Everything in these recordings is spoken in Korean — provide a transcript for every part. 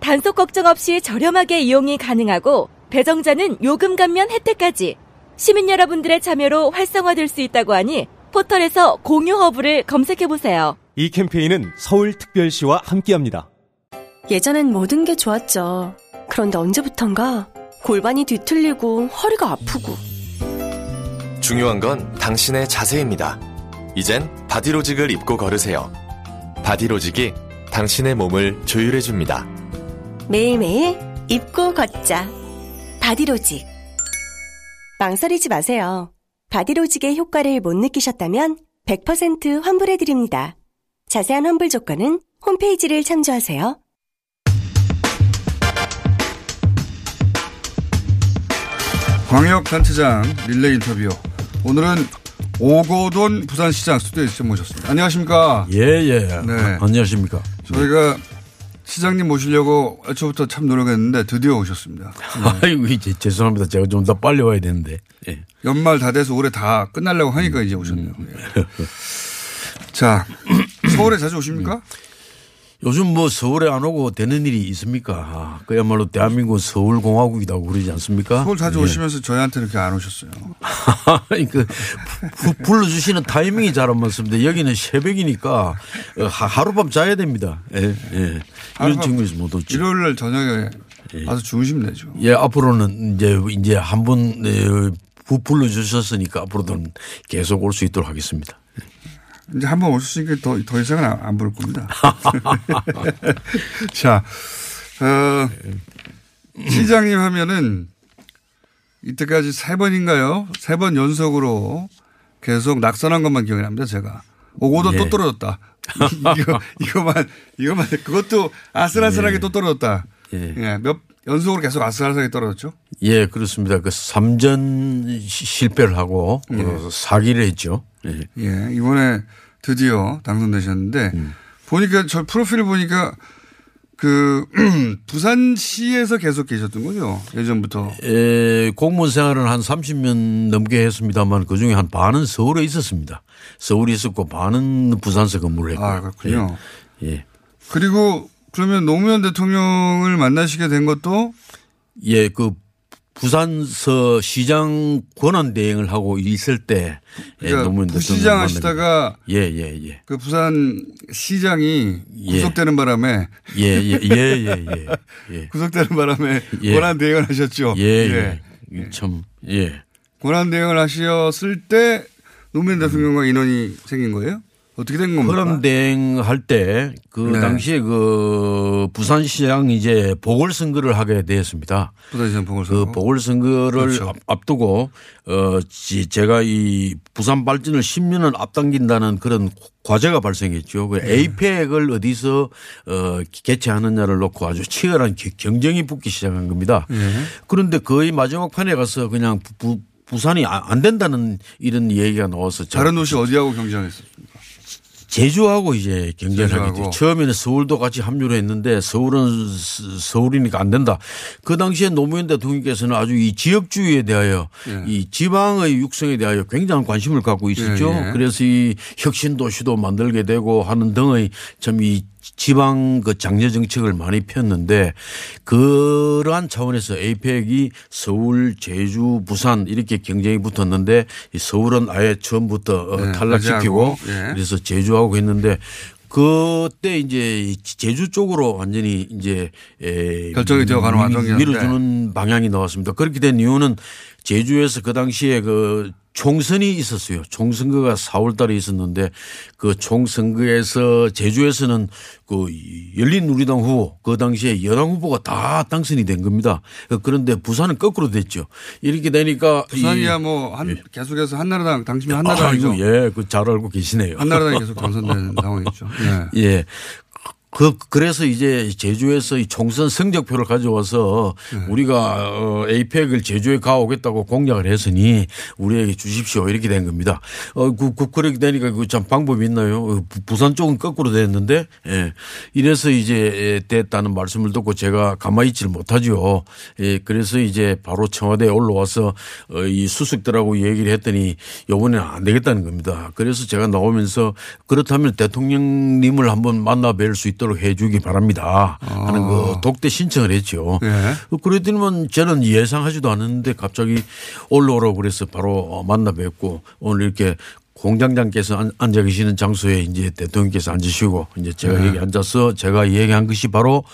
단속 걱정 없이 저렴하게 이용이 가능하고 배정자는 요금 감면 혜택까지 시민 여러분들의 참여로 활성화될 수 있다고 하니 포털에서 공유 허브를 검색해 보세요. 이 캠페인은 서울특별시와 함께합니다. 예전엔 모든 게 좋았죠. 그런데 언제부턴가 골반이 뒤틀리고 허리가 아프고 중요한 건 당신의 자세입니다. 이젠 바디로직을 입고 걸으세요. 바디로직이 당신의 몸을 조율해 줍니다. 매일매일 입고 걷자. 바디로직. 망설이지 마세요. 바디로직의 효과를 못 느끼셨다면 100% 환불해드립니다. 자세한 환불 조건은 홈페이지를 참조하세요. 광역단체장 릴레이 인터뷰. 오늘은 오고돈 부산시장 스튜디오에 직접 모셨습니다. 안녕하십니까? 예, 예. 네. 안녕하십니까. 저희가 시장님 모시려고 애초부터 참 노력했는데 드디어 오셨습니다. 아이고, 이제 죄송합니다. 제가 좀 더 빨리 와야 되는데. 예. 연말 다 돼서 올해 다 끝나려고 하니까 이제 오셨네요. 예. 자, 서울에 자주 오십니까? 요즘 뭐 서울에 안 오고 되는 일이 있습니까? 아, 그야말로 대한민국 서울공화국이라고 그러지 않습니까? 서울 자주 예. 오시면서 저희한테 이렇게 안 오셨어요. 그 부- 불러주시는 타이밍이 잘 안 맞습니다. 여기는 새벽이니까 어, 하- 하룻밤 자야 됩니다. 예, 예. 이런 측면에서 못 오죠. 일요일 날 저녁에 와서 주무시면 되죠. 예, 앞으로는 이제 이제 한번 예, 부- 불러주셨으니까 앞으로는 계속 올 수 있도록 하겠습니다. 이제 한 번 오셨으니까 더, 더 이상은 안, 안 부를 겁니다. 자, 어, 시장님 하면은 이때까지 세 번인가요? 세 번 연속으로 계속 낙선한 것만 기억이 납니다, 제가. 오고도 예. 또 떨어졌다. 이거, 이거만, 이거만, 그것도 아슬아슬하게 또 떨어졌다. 예. 예, 몇, 연속으로 계속 아슬아슬하게 떨어졌죠. 예, 그렇습니다. 그 3전 실패를 하고 어, 사기를 했죠. 예. 예, 이번에 드디어 당선되셨는데 보니까 저 프로필 보니까 그 부산시에서 계속 계셨던 거죠 예전부터. 에, 공무원 생활은 한 30년 넘게 했습니다만 그 중에 한 반은 서울에 있었습니다. 서울에 있었고 반은 부산서 근무를 했고. 아 그렇군요. 예. 예. 그리고 그러면 노무현 대통령을 만나시게 된 것도 예, 그 부산서 시장 권한 대행을 하고 있을 때 예, 그러니까 노무현 부시장 대통령을 하시다가 만나게- 예, 예, 예. 그 부산 시장이 예. 구속되는 바람에 예, 예, 예, 예, 예. 예. 구속되는 바람에 예. 권한 대행을 하셨죠. 예, 예. 예. 참, 예. 권한 대행을 하셨을 때 노무현 대통령과 인연이 생긴 거예요? 어떻게 된 겁니까? 그런 대행 할 때그 네. 당시에 그 부산시장 이제 보궐선거를 하게 되었습니다. 부산시장 보궐선거. 그 보궐선거를 그렇죠. 앞- 앞두고 어 지- 제가 이 부산 발전을 10년을 앞당긴다는 그런 과제가 발생했죠. 그 네. 에이펙을 어디서 어 개최하느냐를 놓고 아주 치열한 기- 경쟁이 붙기 시작한 겁니다. 네. 그런데 거의 마지막 판에 가서 그냥 부, 부- 부산이 아- 안 된다는 이런 얘기가 나와서 저- 다른 도시 어디하고 경쟁했습니까? 제주하고 이제 경쟁을 하게 제주하고. 돼. 처음에는 서울도 같이 합류를 했는데 서울은 서- 서울이니까 안 된다. 그 당시에 노무현 대통령께서는 아주 이 지역주의에 대하여 예. 이 지방의 육성에 대하여 굉장한 관심을 갖고 있었죠. 예, 예. 그래서 이 혁신 도시도 만들게 되고 하는 등의 참 이 지방 그 장려 정책을 많이 폈는데 그러한 차원에서 에이펙이 서울, 제주, 부산 이렇게 경쟁이 붙었는데 이 서울은 아예 처음부터 어, 네, 탈락시키고 예. 그래서 제주하고 했는데 그때 이제 제주 쪽으로 완전히 이제 에 결정이 되어가는 미- 과정이었는데. 밀어주는 방향이 나왔습니다. 그렇게 된 이유는 제주에서 그 당시에 그 총선이 있었어요. 총선거가 4월 달에 있었는데 그 총선거에서 제주에서는 그 열린 우리당 후보 그 당시에 여당 후보가 다 당선이 된 겁니다. 그런데 부산은 거꾸로 됐죠. 이렇게 되니까 이- 부산이야 뭐 한 계속해서 한나라당 당신이 한나라당이죠. 아이고, 예, 그 잘 알고 계시네요. 한나라당이 계속 당선된 상황이죠. 예. 예. 그 그래서 이제 제주에서 이 총선 성적표를 가져와서 네. 우리가 어 에이펙을 제주에 가오겠다고 공약을 했으니 우리에게 주십시오 이렇게 된 겁니다. 어 그, 그 그렇게 되니까 그 참 방법이 있나요? 어, 부- 부산 쪽은 거꾸로 됐는데 예. 이래서 이제 됐다는 말씀을 듣고 제가 가만히 있지를 못하죠. 예. 그래서 이제 바로 청와대에 올라와서 어, 이 수석들하고 얘기를 했더니 요번에는 안 되겠다는 겁니다. 그래서 제가 나오면서 그렇다면 대통령님을 한번 만나 뵐 수 있 도록 해 주기 바랍니다. 하는 그 독대 신청을 했죠. 예. 그랬더니만 저는 예상하지도 않았는데 갑자기 올라오라고 그래서 바로 어, 만나 뵙고 오늘 이렇게 공장장께서 앉- 앉아 계시는 장소에 이제 대통령께서 앉으시고 이제 제가 여기 앉아서 제가 얘기한 것이 바로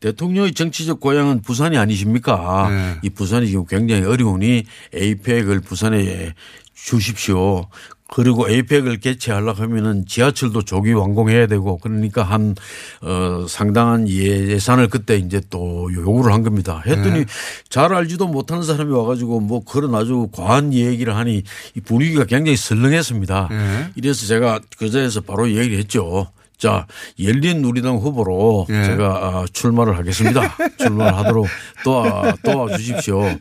대통령의 정치적 고향은 부산이 아니십니까? 네. 이 부산이 지금 굉장히 어려우니 에이펙을 부산에 주십시오. 그리고 에이펙을 개최하려고 하면은 지하철도 조기 완공해야 되고 그러니까 한, 어, 상당한 예산을 그때 이제 또 요구를 한 겁니다. 했더니 잘 알지도 못하는 사람이 와가지고 뭐 그런 아주 과한 얘기를 하니 이 분위기가 굉장히 설렁했습니다. 네. 이래서 제가 그 자리에서 바로 얘기를 했죠. 자, 열린 우리당 후보로 예. 제가 아, 출마를 하겠습니다. 출마를 하도록 도와, 도와주십시오.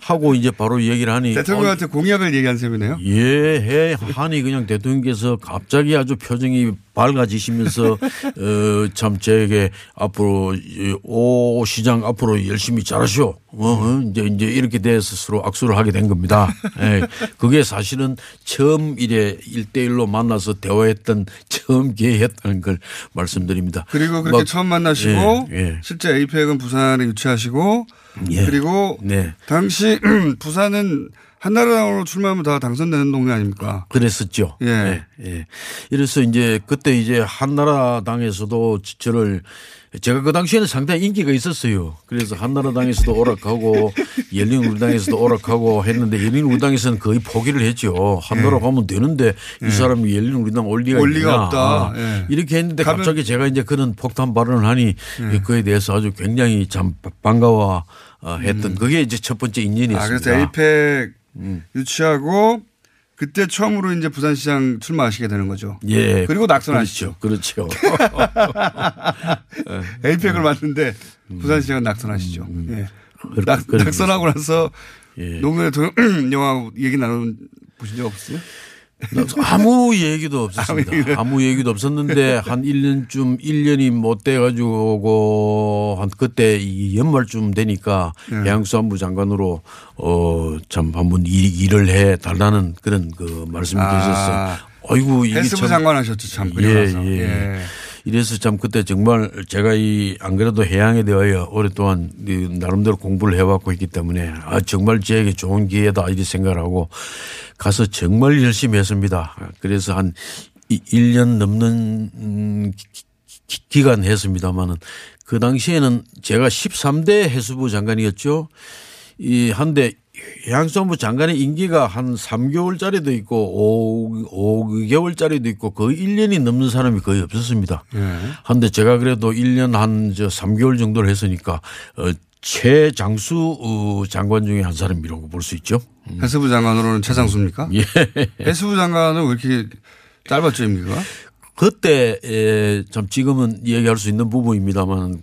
하고 이제 바로 얘기를 하니. 대통령한테 공약을 얘기한 셈이네요. 예, 해 하니 그냥 대통령께서 갑자기 아주 표정이 밝아지시면서 어, 참 저에게 앞으로 이오 시장 앞으로 열심히 잘하시오. 어, 어, 이제 이제 이렇게 돼서 서로 악수를 하게 된 겁니다. 예, 그게 사실은 처음 이래 일대일로 만나서 대화했던 처음 기회였다는 걸 말씀드립니다. 그리고 그렇게 막- 처음 만나시고 예, 예. 실제 에이펙은 부산에 유치하시고 예. 그리고 네. 당시 부산은 한나라당으로 출마하면 다 당선되는 동네 아닙니까? 그랬었죠. 예. 예. 예. 이래서 이제 그때 이제 한나라당에서도 저를 제가 그 당시에는 상당히 인기가 있었어요. 그래서 한나라당에서도 오락하고 열린우리당에서도 오락하고 했는데 열린우리당에서는 거의 포기를 했죠. 한나라 가면 되는데 이 사람이 열린우리당 올 리가 올 리가. 없다. 아, 예. 이렇게 했는데 갑자기 제가 이제 그런 폭탄 발언을 하니 예. 그에 대해서 아주 굉장히 참 반가워 했던 그게 이제 첫 번째 인연이었습니다. 아, 그래서 에이펙 음. 유치하고 그때 처음으로 이제 부산시장 출마하시게 되는 거죠. 예. 그리고 낙선하시죠. 그렇죠. 그렇죠. 에이펙을 맡는데 부산시장은 낙선하시죠. 예. 낙, 음. 그렇게 낙선하고 나서 예. 노무현 대통령 영화 얘기 나눈 보신 적 없어요? 아무 얘기도 없었습니다. 아무 얘기도- 아무 얘기도 없었는데 한 1년쯤 1년이 못 돼 가지고 한 그때 이 연말쯤 되니까 네. 해양수산부 장관으로 어참 한번 일, 일을 해 달라는 그런 그 말씀이 아. 계셨어요. 아이고 이게 참 장관 하셨죠, 참. 그리고 예. 예. 예. 이래서 참 그때 정말 제가 이 안 그래도 해양에 대하여 오랫동안 이 나름대로 공부를 해왔고 있기 때문에 아 정말 저에게 좋은 기회다 이렇게 생각을 하고 가서 정말 열심히 했습니다. 그래서 한이 1년 넘는 기간 했습니다마는 그 당시에는 제가 13대 해수부 장관이었죠. 이 한데 해양수산부 장관의 임기가 한 3개월짜리도 있고 5, 5개월짜리도 있고 거의 1년이 넘는 사람이 거의 없었습니다. 한데 제가 그래도 1년 한 저 3개월 정도를 했으니까 어 최장수 어, 장관 중에 한 사람이라고 볼 수 있죠. 해수부 장관으로는 최장수입니까? 예. 해수부 장관은 왜 이렇게 짧았죠, 임기가? 그때 에, 참 지금은 얘기할 수 있는 부분입니다만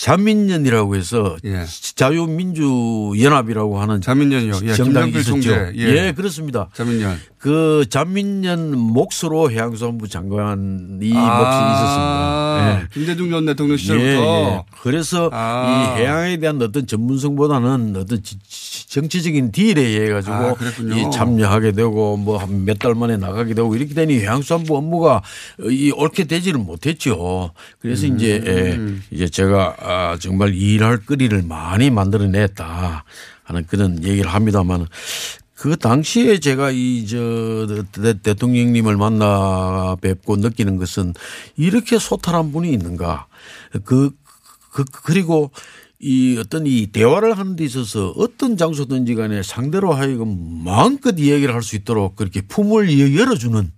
자민련이라고 해서 예. 자유민주연합이라고 하는 자민련이요. 예, 정당이 있었죠. 총재. 예. 예. 그렇습니다. 자민련. 그 자민련 몫으로 해양수산부 장관이 아, 몫이 있었습니다. 예. 김대중 전 대통령 예, 시절부터 예. 그래서 아. 이 해양에 대한 어떤 전문성보다는 어떤 지- 지- 정치적인 딜에 의해 가지고 아. 이 참여하게 되고 뭐 한 몇 달 만에 나가게 되고 이렇게 되니 해양수산부 업무가 이 옳게 되지를 못했죠. 그래서 이제 음. 예, 이제 제가 아, 정말 일할 거리를 많이 만들어냈다 하는 그런 얘기를 합니다만 그 당시에 제가 이 저 대통령님을 만나 뵙고 느끼는 것은 이렇게 소탈한 분이 있는가. 그, 그 그리고 이 어떤 이 대화를 하는 데 있어서 어떤 장소든지 간에 상대로 하여금 마음껏 이야기를 할 수 있도록 그렇게 품을 열어주는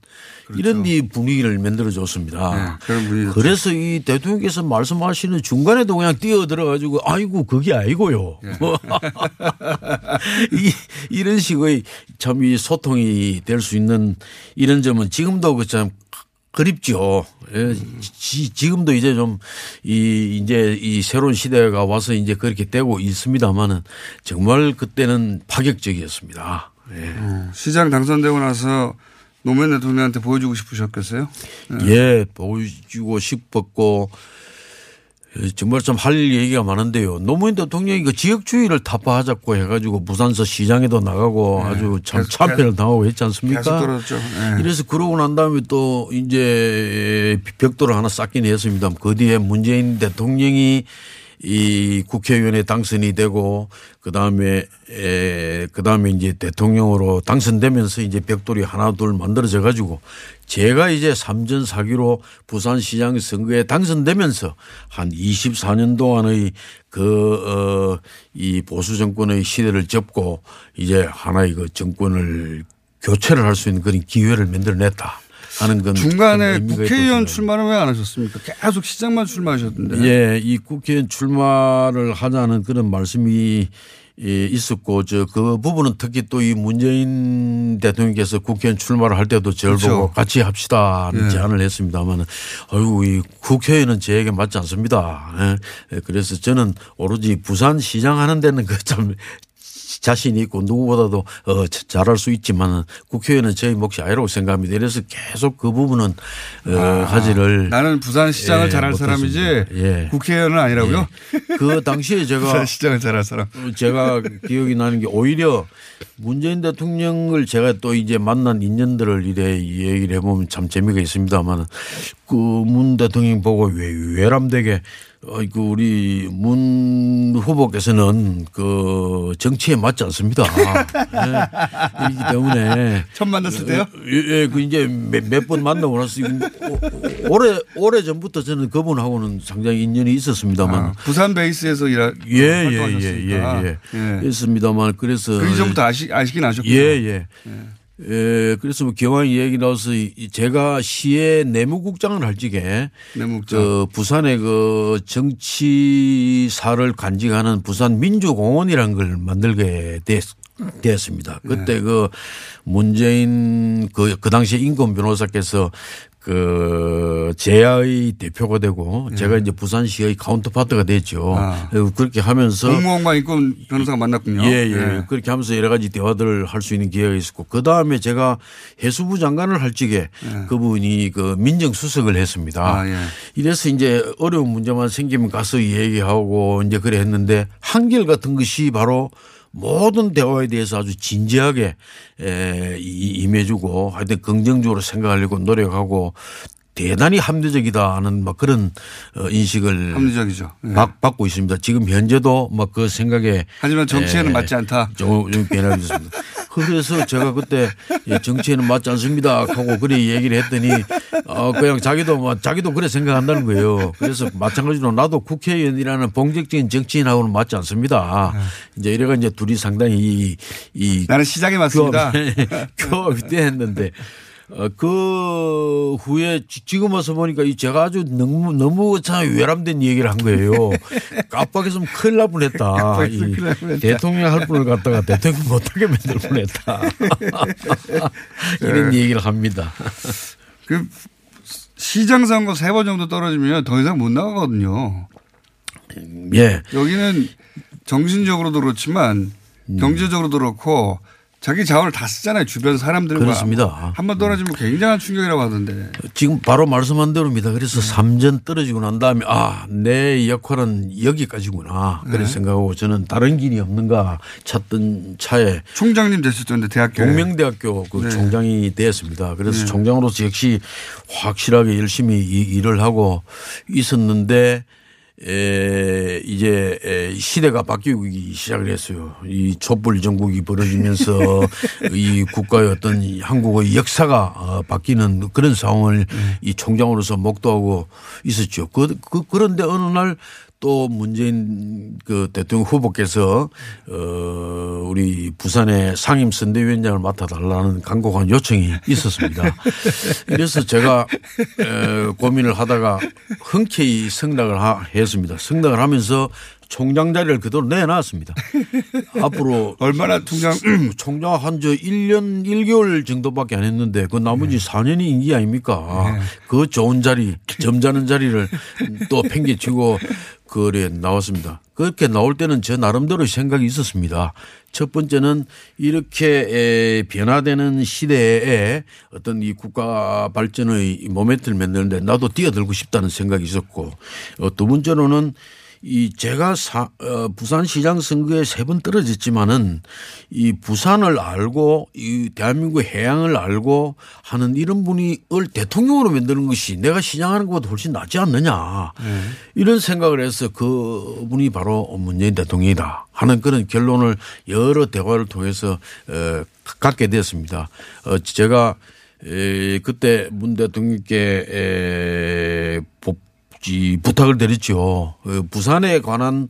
이런 이 분위기를 만들어 줬습니다. 그렇죠. 네, 그래서 이 대통령께서 말씀하시는 중간에도 그냥 뛰어들어 가지고 아이고 그게 아니고요. 네. 이, 이런 식의 참 이 소통이 될 수 있는 이런 점은 지금도 그참 그립죠. 예, 지, 지금도 이제 좀 이 이제 이 새로운 시대가 와서 이제 그렇게 되고 있습니다만은 정말 그때는 파격적이었습니다. 예. 시장 당선되고 나서 노무현 대통령한테 보여주고 싶으셨겠어요? 예, 보여주고 싶었고 예, 정말 좀할 얘기가 많은데요. 노무현 대통령이 그 지역주의를 타파하자고 해가지고 부산서 시장에도 나가고 아주 참 참패를 당하고 했지 않습니까? 계속 떨어졌죠. 예. 이래서 그러고 난 다음에 또 이제 벽돌을 하나 쌓긴 했습니다. 그 뒤에 문재인 대통령이 이 국회의원에 당선이 되고 그 다음에 그 다음에 이제 대통령으로 당선되면서 이제 벽돌이 하나 둘 만들어져 가지고 제가 이제 삼전 사기로 부산시장 선거에 당선되면서 한 24년 동안의 그, 어, 이 보수 정권의 시대를 접고 이제 하나의 그 정권을 교체를 할 수 있는 그런 기회를 만들어냈다 하는 건 중간에 국회의원 출마는 왜 안 하셨습니까? 계속 시장만 출마하셨던데. 예, 이 국회의원 출마를 하자는 그런 말씀이 예, 있었고 저 그 부분은 특히 또 이 문재인 대통령께서 국회의원 출마를 할 때도 저를 그렇죠. 보고 같이 합시다는 예. 제안을 했습니다만 아이고 이 국회의원은 저에게 맞지 않습니다. 예. 예, 그래서 저는 오로지 부산 시장 하는 데는 그참 자신이 있고 누구보다도 어 자- 잘할 수 있지만 국회의원은 저희 몫이 아니라고 생각합니다. 그래서 계속 그 부분은 어 하지를 나는 부산 시장을 예, 잘할. 사람이지 예. 국회의원은 아니라고요? 그 당시에 제가 부산 시장을 잘할 사람. 제가 기억이 나는 게 오히려 문재인 대통령을 제가 또 이제 만난 인연들을 이래 얘기를 해보면 참 재미가 있습니다만 그 문 대통령 보고 외, 외람되게 어, 그 우리 문 후보께서는 그 정치에 맞지 않습니다. 예. 이기 때문에 처음 만났을 때요? 예, 예, 그 이제 몇 번 만나고 나서 오- 오래 오래 전부터 저는 그분하고는 상당히 인연이 있었습니다만 아, 부산 베이스에서 일하 예, 예, 예, 예. 예. 예. 했습니다만 그래서 그 이전부터 아시, 아시긴 아셨군요. 예, 예. 예, 그래서 뭐 경황이 얘기 나와서 이- 제가 시의 내무국장을 할 적에 내무국장. 그 부산의 그 정치사를 간직하는 부산 민주공원이라는 걸 만들게 됐, 됐습니다. 그때 그 문재인 그, 그 당시에 인권 변호사께서 그 제야의 대표가 되고 제가 이제 부산시의 카운터파트가 됐죠. 아. 그리고 그렇게 하면서 공무원과 인권 변호사가 만났군요. 예, 예. 그렇게 하면서 여러 가지 대화들을 할 수 있는 기회가 있었고 그 다음에 제가 해수부 장관을 할 적에 그분이 그 민정수석을 했습니다. 예. 아, 예. 이래서 이제 어려운 문제만 생기면 가서 얘기하고 이제 그래 했는데 한결 같은 것이 바로 모든 대화에 대해서 아주 진지하게 임해주고 하여튼 긍정적으로 생각하려고 노력하고 대단히 합리적이다 하는 막 그런 어, 인식을 합리적이죠. 예. 받, 받고 있습니다. 지금 현재도 막 그 생각에 하지만 정치에는 예, 맞지 않다. 좀, 좀 변하게 됐습니다. 그래서 제가 그때 예, 정치에는 맞지 않습니다 하고 그래 얘기를 했더니 어 그냥 자기도 뭐 자기도 그래 생각한다는 거예요. 그래서 마찬가지로 나도 국회의원이라는 봉적적인 정치인하고는 맞지 않습니다. 이제 이래가 이제 둘이 상당히 이, 이 나는 시장에 맞습니다. 교합이 됐는데 어, 그 후에 지- 지금 와서 보니까 이 제가 아주 너무 너무 참 외람된 얘기를 한 거예요. 깜빡했으면 큰일 날 뻔했다. 깜빡했으면 이 큰일 날 뻔했다. 대통령 할 분을 갖다가 대통령 못하게 만들 뻔했다. 이런 네. 얘기를 합니다. 그 시장 선거 세 번 정도 떨어지면 더 이상 못 나가거든요. 예. 여기는 정신적으로도 그렇지만 음. 경제적으로도 그렇고 자기 자원을 다 쓰잖아요. 주변 사람들과. 그렇습니다. 한 번 떨어지면 굉장한 충격이라고 하던데. 지금 바로 말씀한 대로입니다. 그래서 삼전 떨어지고 난 다음에 아, 내 역할은 여기까지구나. 그래 네. 생각하고 저는 다른 길이 없는가 찾던 차에 총장님 됐을 텐데 대학교. 동명대학교 그 네. 총장이 되었습니다. 그래서 네. 총장으로서 역시 확실하게 열심히 이- 일을 하고 있었는데 에 이제 에 시대가 바뀌기 시작을 했어요. 이 촛불 정국이 벌어지면서 이 국가의 어떤 이 한국의 역사가 어, 바뀌는 그런 상황을 이 총장으로서 목도하고 있었죠. 그, 그 그런데 어느 날 또 문재인 그 대통령 후보께서 어 우리 부산의 상임 선대위원장을 맡아달라는 간곡한 요청이 있었습니다. 그래서 제가 에, 고민을 하다가 흔쾌히 승낙을 하- 했습니다. 승낙을 하면서 총장 자리를 그대로 내놨습니다. 앞으로 얼마나 총장 총장 한 저 1년 1개월 정도밖에 안 했는데 그 나머지 4년이 임기 아닙니까? 그 좋은 자리, 점잖은 자리를 또 팽개치고 그래 나왔습니다. 그렇게 나올 때는 저 나름대로 생각이 있었습니다. 첫 번째는 이렇게 에, 변화되는 시대에 어떤 이 국가 발전의 모멘트를 만드는데 나도 뛰어들고 싶다는 생각이 있었고 어, 두 번째로는 이 제가 사, 어, 부산시장 선거에 세 번 떨어졌지만은 이 부산을 알고 이 대한민국 해양을 알고 하는 이런 분이 을 대통령으로 만드는 것이 내가 시장하는 것보다 훨씬 낫지 않느냐 이런 생각을 해서 그 분이 바로 문재인 대통령이다 하는 그런 결론을 여러 대화를 통해서 어, 갖게 되었습니다. 어, 제가 에, 그때 문 대통령께 에, 복- 이 부탁을 드렸죠. 어, 부산에 관한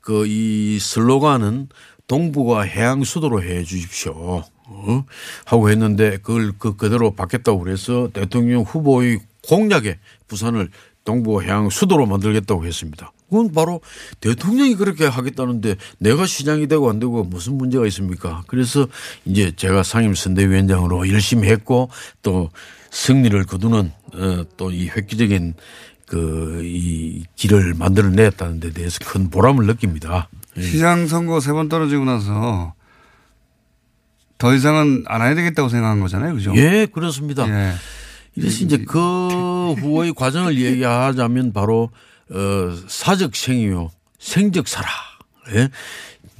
그 이 슬로건은 동부가 해양 수도로 해 주십시오. 어? 하고 했는데 그걸 그 그대로 받겠다고 그래서 대통령 후보의 공약에 부산을 동부 해양 수도로 만들겠다고 했습니다. 그건 바로 대통령이 그렇게 하겠다는데 내가 시장이 되고 안 되고 무슨 문제가 있습니까? 그래서 이제 제가 상임선대위원장으로 열심히 했고 또 승리를 거두는 어, 또이 획기적인 그 이 길을 만들어냈다는 데 대해서 큰 보람을 느낍니다. 예. 시장 선거 세 번 떨어지고 나서 더 이상은 안 해야 되겠다고 생각한 거잖아요. 그죠? 예, 그렇습니다. 예. 이래서 이제 그 후의 과정을 얘기하자면 바로 어 사적 생이요 생적 살아. 예?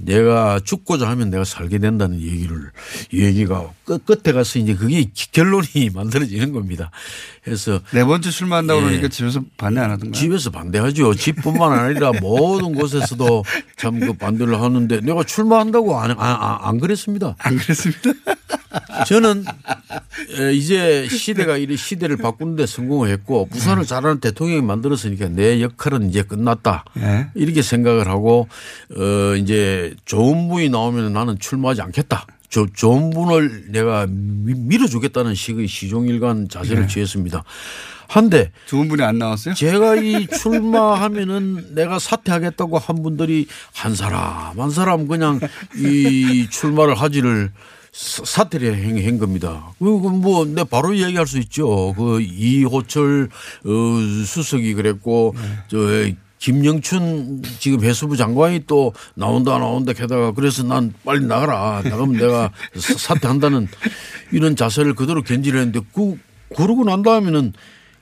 내가 죽고자 하면 내가 살게 된다는 얘기를 이 얘기가 끝 끝에 가서 이제 그게 결론이 만들어지는 겁니다. 그래서 네 번째 출마한다고 예. 그러니까 집에서 반대 안 하던가요? 집에서 반대하죠. 집뿐만 아니라 모든 곳에서도 참 그 반대를 하는데 내가 출마한다고 안, 안, 안- 안 그랬습니다. 안 그랬습니다. 저는 에, 이제 시대가 이리 시대를 바꾸는데 성공을 했고 부산을 잘하는 대통령이 만들었으니까 내 역할은 이제 끝났다. 예. 이렇게 생각을 하고 어 이제 좋은 분이 나오면 나는 출마하지 않겠다. 저 좋은 분을 내가 미- 밀어주겠다는 식의 시종일관 자세를 취했습니다. 한데 좋은 분이 안 나왔어요? 제가 이 출마하면은 내가 사퇴하겠다고 한 분들이 한 사람 한 사람 그냥 이 출마를 하지를 사- 사퇴를 한, 한 겁니다. 그리고 뭐내 바로 얘기할 수 있죠. 그 이호철 어, 수석이 그랬고 저 김영춘 지금 해수부 장관이 또 나온다 나온다 게다가 그래서 난 빨리 나가라 나가면 내가 사- 사퇴한다는 이런 자세를 그대로 견지를 했는데 그 그러고 난 다음에는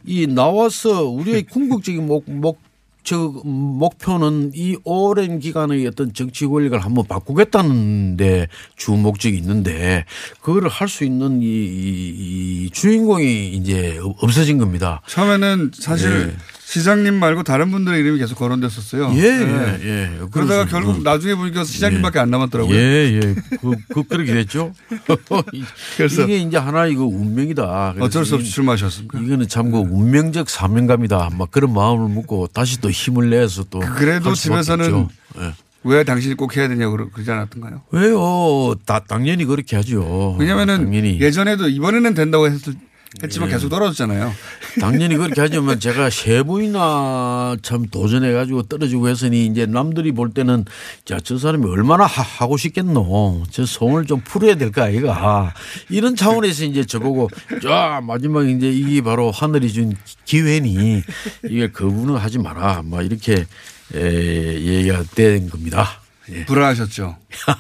이 나와서 우리의 궁극적인 목, 목, 저 목표는 이 오랜 기간의 어떤 정치 권력을 한번 바꾸겠다는데 주 목적이 있는데 그거를 할 수 있는 이, 이, 이 주인공이 이제 없어진 겁니다. 처음에는 사실 예. 시장님 말고 다른 분들의 이름이 계속 거론됐었어요. 예, 예, 예. 그러다가 그래서 결국 나중에 보니까 시장님밖에 안 남았더라고요. 예, 예. 그, 그, 그렇게 됐죠. 그래서 이게 이제 하나 이거 운명이다. 어쩔 수 없이 이- 출마하셨습니까? 이거는 참 그 운명적 사명감이다. 막 그런 마음을 먹고 다시 또 힘을 내서 또. 그래도 집에서는. 예. 왜 당신이 꼭 해야 되냐고 그러- 그러지 않았던가요? 왜요? 다, 당연히 그렇게 하죠. 왜냐면은 당연히. 예전에도 이번에는 된다고 했을, 했지만 계속 떨어졌잖아요. 당연히 그렇게 하지만 제가 세 번이나 참 도전해 가지고 떨어지고 했으니 이제 남들이 볼 때는 자, 저 사람이 얼마나 하, 하고 싶겠노. 저 소원을 좀 풀어야 될 거 아이가. 이런 차원에서 이제 저보고 자, 마지막에 이제 이게 바로 하늘이 준 기회니 이게 거부는 하지 마라. 막 이렇게 에, 얘기가 된 겁니다. 예. 불안하셨죠.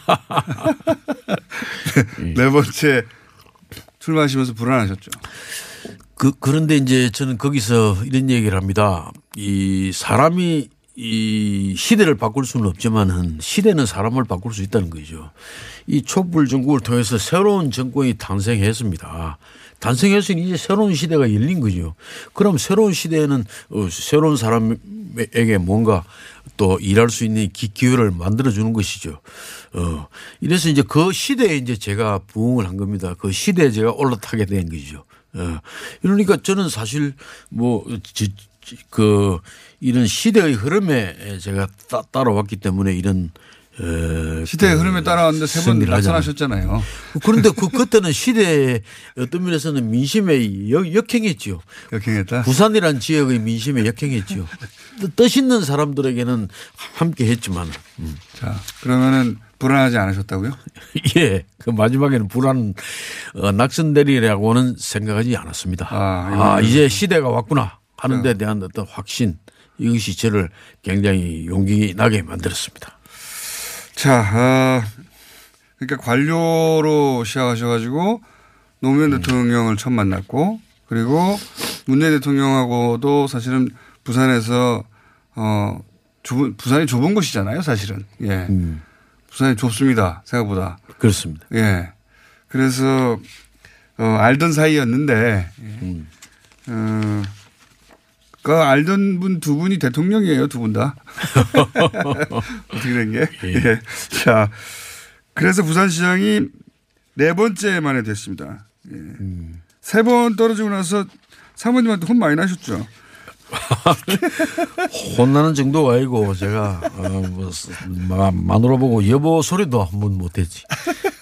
네 번째 출마하시면서 불안하셨죠. 그, 그런데 이제 저는 거기서 이런 얘기를 합니다. 이 사람이 이 시대를 바꿀 수는 없지만은 시대는 사람을 바꿀 수 있다는 거죠. 이 촛불 정국을 통해서 새로운 정권이 탄생했습니다. 탄생했으니 이제 새로운 시대가 열린 거죠. 그럼 새로운 시대에는 어, 새로운 사람에게 뭔가 또 일할 수 있는 기- 기회를 만들어 주는 것이죠. 어, 이래서 이제 그 시대에 이제 제가 부응을 한 겁니다. 그 시대에 제가 올라타게 된 거죠. 어, 이러니까 저는 사실 뭐, 그 이런 시대의 흐름에 제가 따, 따라왔기 때문에 이런 어, 시대의 그 흐름에 따라왔는데 세번 승리를 하잖아요. 낙선하셨잖아요. 그런데 그 그때는 시대의 어떤 면에서는 민심에 역, 역행했지요. 역행했다. 부산이란 지역의 민심에 역행했지요. 뜻- 뜻 있는 사람들에게는 함께 했지만 자, 그러면은 불안하지 않으셨다고요? 예, 그 마지막에는 불안 어, 낙선되리라고는 생각하지 않았습니다. 아, 아, 이제 시대가 왔구나 하는 데 대한 어떤 확신 이것이 저를 굉장히 용기 나게 만들었습니다. 자, 아, 그러니까 관료로 시작하셔가지고 노무현 대통령을 처음 만났고 그리고 문재인 대통령하고도 사실은 부산에서 어 좁은 부산이 좁은 곳이잖아요, 사실은. 예, 부산이 좁습니다, 생각보다. 그렇습니다. 예, 그래서 어 알던 사이였는데, 예. 어, 그 알던 분 두 분이 대통령이에요, 두 분 다. 어떻게 된 게? 예. 자, 그래서 부산시장이 네 번째 만에 됐습니다. 예. 세번 떨어지고 나서 사모님한테 혼 많이 나셨죠? 혼나는 정도가 아니고 제가 어, 뭐 마- 마누라 보고 여보 소리도 한 번 못했지.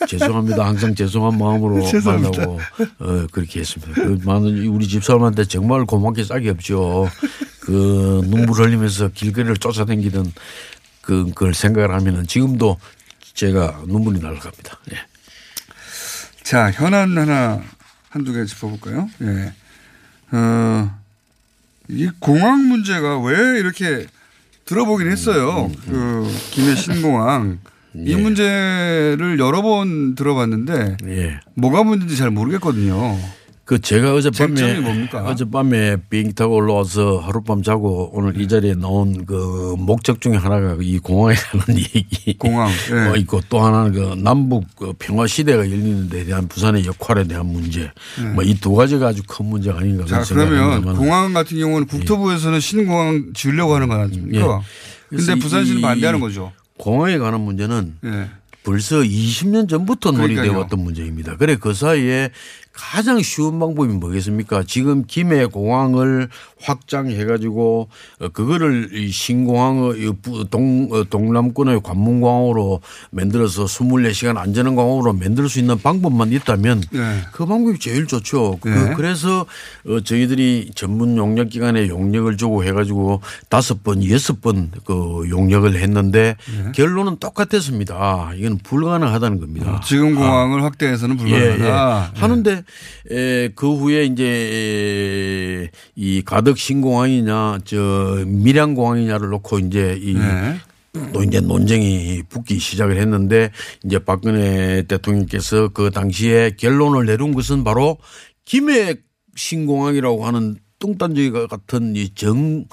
죄송합니다. 항상 죄송한 마음으로. 말라고 어, 그렇게 했습니다. 그 많은 우리 집사람한테 정말 고맙게 짝이 없죠. 그 눈물 흘리면서 길거리를 쫓아다니던 그, 그걸 생각을 하면은 지금도 제가 눈물이 날갑니다. 예. 자, 현안 하나 한두 개 짚어볼까요? 예. 어, 이 공항 문제가 왜 이렇게 들어보긴 했어요. 그, 김해 신공항. 이 문제를 여러 번 들어봤는데 예. 뭐가 문제인지 잘 모르겠거든요. 그 제가 어젯밤에? 어젯밤에 비행기 타고 올라와서 하룻밤 자고 오늘 이 자리에 나온 그 목적 중에 하나가 이 공항에 가는 얘기 공항. 예. 어, 있고 또 하나는 그 남북 그 평화 시대가 열리는 데 대한 부산의 역할에 대한 문제 뭐이 두 가지가 아주 큰 문제가 아닌가 네. 자, 그러면 공항 같은 경우는 국토부에서는 신공항 지으려고 하는 거 아닙니까? 예. 근데 부산시는 이- 반대하는 거죠. 공항에 가는 문제는 예. 벌써 20년 전부터. 논의되어 왔던 문제입니다. 그래 그 사이에 가장 쉬운 방법이 뭐겠습니까? 지금 김해 공항을 확장해 가지고 그거를 이 신공항의 동 어, 동남권의 관문공항으로 만들어서 24시간 안전한 공항으로 만들 수 있는 방법만 있다면 네. 그 방법이 제일 좋죠. 그- 네. 그래서 어, 저희들이 전문 용역 기관에 용역을 주고 해 가지고 다섯 번, 여섯 번 그 용역을 했는데 네. 결론은 똑같았습니다. 이건 불가능하다는 겁니다. 지금 공항을 확대해서는 불가능하다. 예, 예. 하는데 에, 그 후에 이제 이 가덕 신공항이냐 저 밀양 공항이냐를 놓고 이제 이 네. 또 이제 논쟁이 붙기 시작을 했는데 이제 박근혜 대통령께서 그 당시에 결론을 내린 것은 바로 김해 신공항이라고 하는 뚱딴지 같은 이정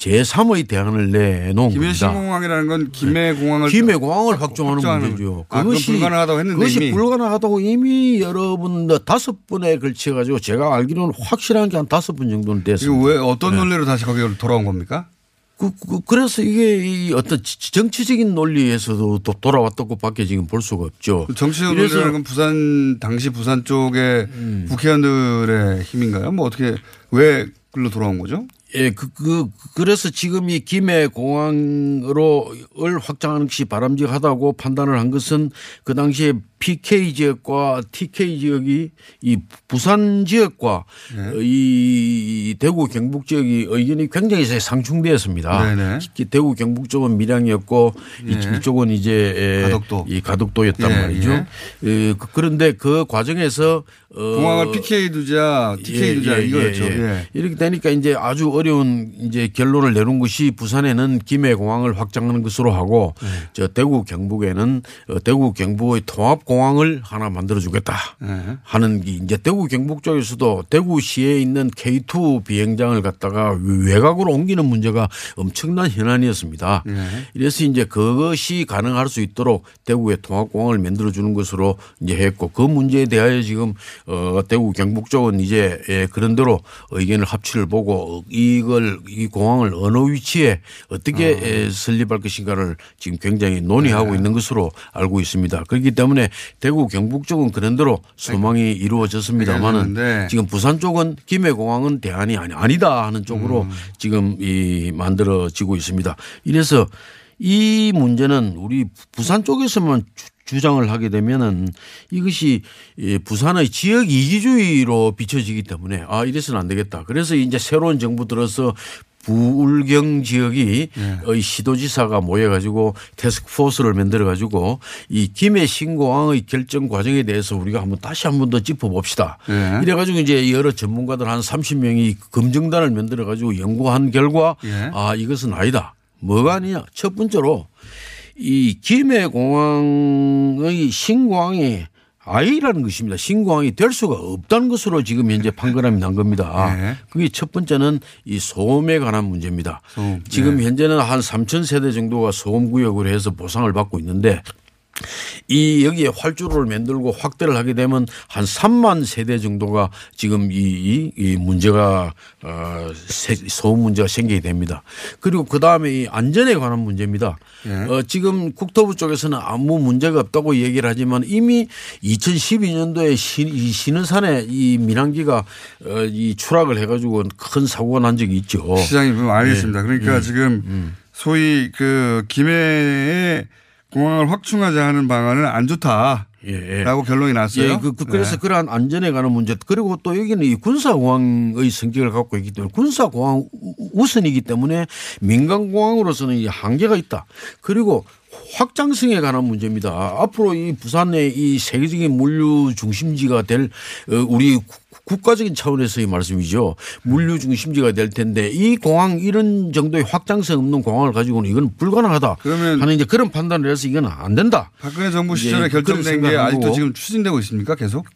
제3의 대안을 내놓은 김해 겁니다. 신공항이라는 건 김해 공항을 김해 공항을 확정하는 확정하는 문제죠. 아, 그건 불가능하다고 했는데 그것이 이미. 불가능하다고 이미 여러분 다섯 번에 걸쳐 가지고 제가 알기로는 확실한 게 한 다섯 번 정도는 됐습니다. 왜 어떤 논리로 다시 거기로 돌아온 겁니까? 그, 그, 그래서 이게 이 어떤 지- 정치적인 논리에서도 또 돌아왔다고 밖에 지금 볼 수가 없죠. 그 정치적 음. 논리라는 건 부산 당시 부산 쪽의 국회의원들의 힘인가요? 뭐 어떻게 왜 글로 돌아온 거죠? 예, 그, 그, 그래서 지금 이 김해 공항으로 을 확장하는 것이 바람직하다고 판단을 한 것은 그 당시에 PK 지역과 TK 지역이 이 부산 지역과 네. 이 대구 경북 지역이 의견이 굉장히 상충되었습니다. 네네. 특히 대구 경북 쪽은 밀양이었고 예. 이쪽은 이제 가덕도. 이 가덕도였단 예, 말이죠. 예. 예, 그- 그런데 그 과정에서 어 공항을 PK 두자, TK 두자 이거였죠. 예. 이렇게 되니까 이제 아주 어려운 이제 결론을 내놓은 것이 부산에는 김해 공항을 확장하는 것으로 하고 네. 저 대구 경북에는 어, 대구 경북의 통합 공항을 하나 만들어 주겠다. 네. 하는 게 이제 대구 경북 쪽에서도 대구시에 있는 K2 비행장을 갖다가 외곽으로 옮기는 문제가 엄청난 현안이었습니다. 네. 이래서 이제 그것이 가능할 수 있도록 대구에 통합공항을 만들어 주는 것으로 이제 했고 그 문제에 대하여 지금 어 대구 경북 쪽은 이제 예, 그런 대로 의견을 합치를 보고 이걸 이 공항을 어느 위치에 어떻게 예, 설립할 것인가를 지금 굉장히 논의하고 있는 것으로 알고 있습니다. 그렇기 때문에 대구 경북 쪽은 그런 대로 소망이 이루어졌습니다만은. 지금 부산 쪽은 김해공항은 대안이 아니, 아니다 하는 쪽으로 지금 이 만들어지고 있습니다. 이래서 이 문제는 우리 부산 쪽에서만 주, 장을 하게 되면은 이것이 예, 부산의 지역 이기주의로 비춰지기 때문에 아 이래서는 안 되겠다. 그래서 이제 새로운 정부 들어서 부울경 지역이 의 시도지사가 모여가지고 테스크포스를 만들어가지고 이 김해 신고항의 결정 과정에 대해서 우리가 한번 다시 한 번 더 짚어봅시다. 예. 이래가지고 이제 여러 전문가들 한 30명이 검증단을 만들어가지고 연구한 결과 예. 아 이것은 아니다. 뭐가 아니냐. 첫 번째로 이 김해 공항의 신공항이 아이라는 것입니다. 신공항이 될 수가 없다는 것으로 지금 현재 판결함이 난 겁니다. 네. 그게 첫 번째는 이 소음에 관한 문제입니다. 소음. 지금 네. 현재는 한 3천 세대 정도가 소음 구역으로 해서 보상을 받고 있는데 이 여기에 활주로를 만들고 확대를 하게 되면 한 3만 세대 정도가 지금 이, 이, 이 문제가 어, 세- 소음 문제가 생기게 됩니다. 그리고 그 다음에 이 안전에 관한 문제입니다. 예. 어, 지금 국토부 쪽에서는 아무 문제가 없다고 얘기를 하지만 이미 2012년도에 시, 이 신은산에 이 민항기가 어, 이 추락을 해가지고 큰 사고가 난 적이 있죠. 시장님 그럼 네. 알겠습니다. 그러니까 음. 지금 소위 그 김해의 공항을 확충하자 하는 방안은 안 좋다라고 예. 예. 결론이 났어요. 예, 그, 그 그래서 네. 그러한 안전에 관한 문제 그리고 또 여기는 이 군사공항의 성격을 갖고 있기 때문에 군사공항 우- 우선이기 때문에 민간공항으로서는 이 한계가 있다. 그리고 확장성에 관한 문제입니다. 앞으로 이 부산의 이 세계적인 물류 중심지가 될 어, 우리 국- 국가적인 차원에서의 말씀이죠. 물류 중심지가 될 텐데 이 공항 이런 정도의 확장성 없는 공항을 가지고는 이건 불가능하다. 그러면 하는 이제 그런 판단을 해서 이건 안 된다. 박근혜 정부 예, 시절에 그런 결정된 게 아직도. 지금 추진되고 있습니까? 계속?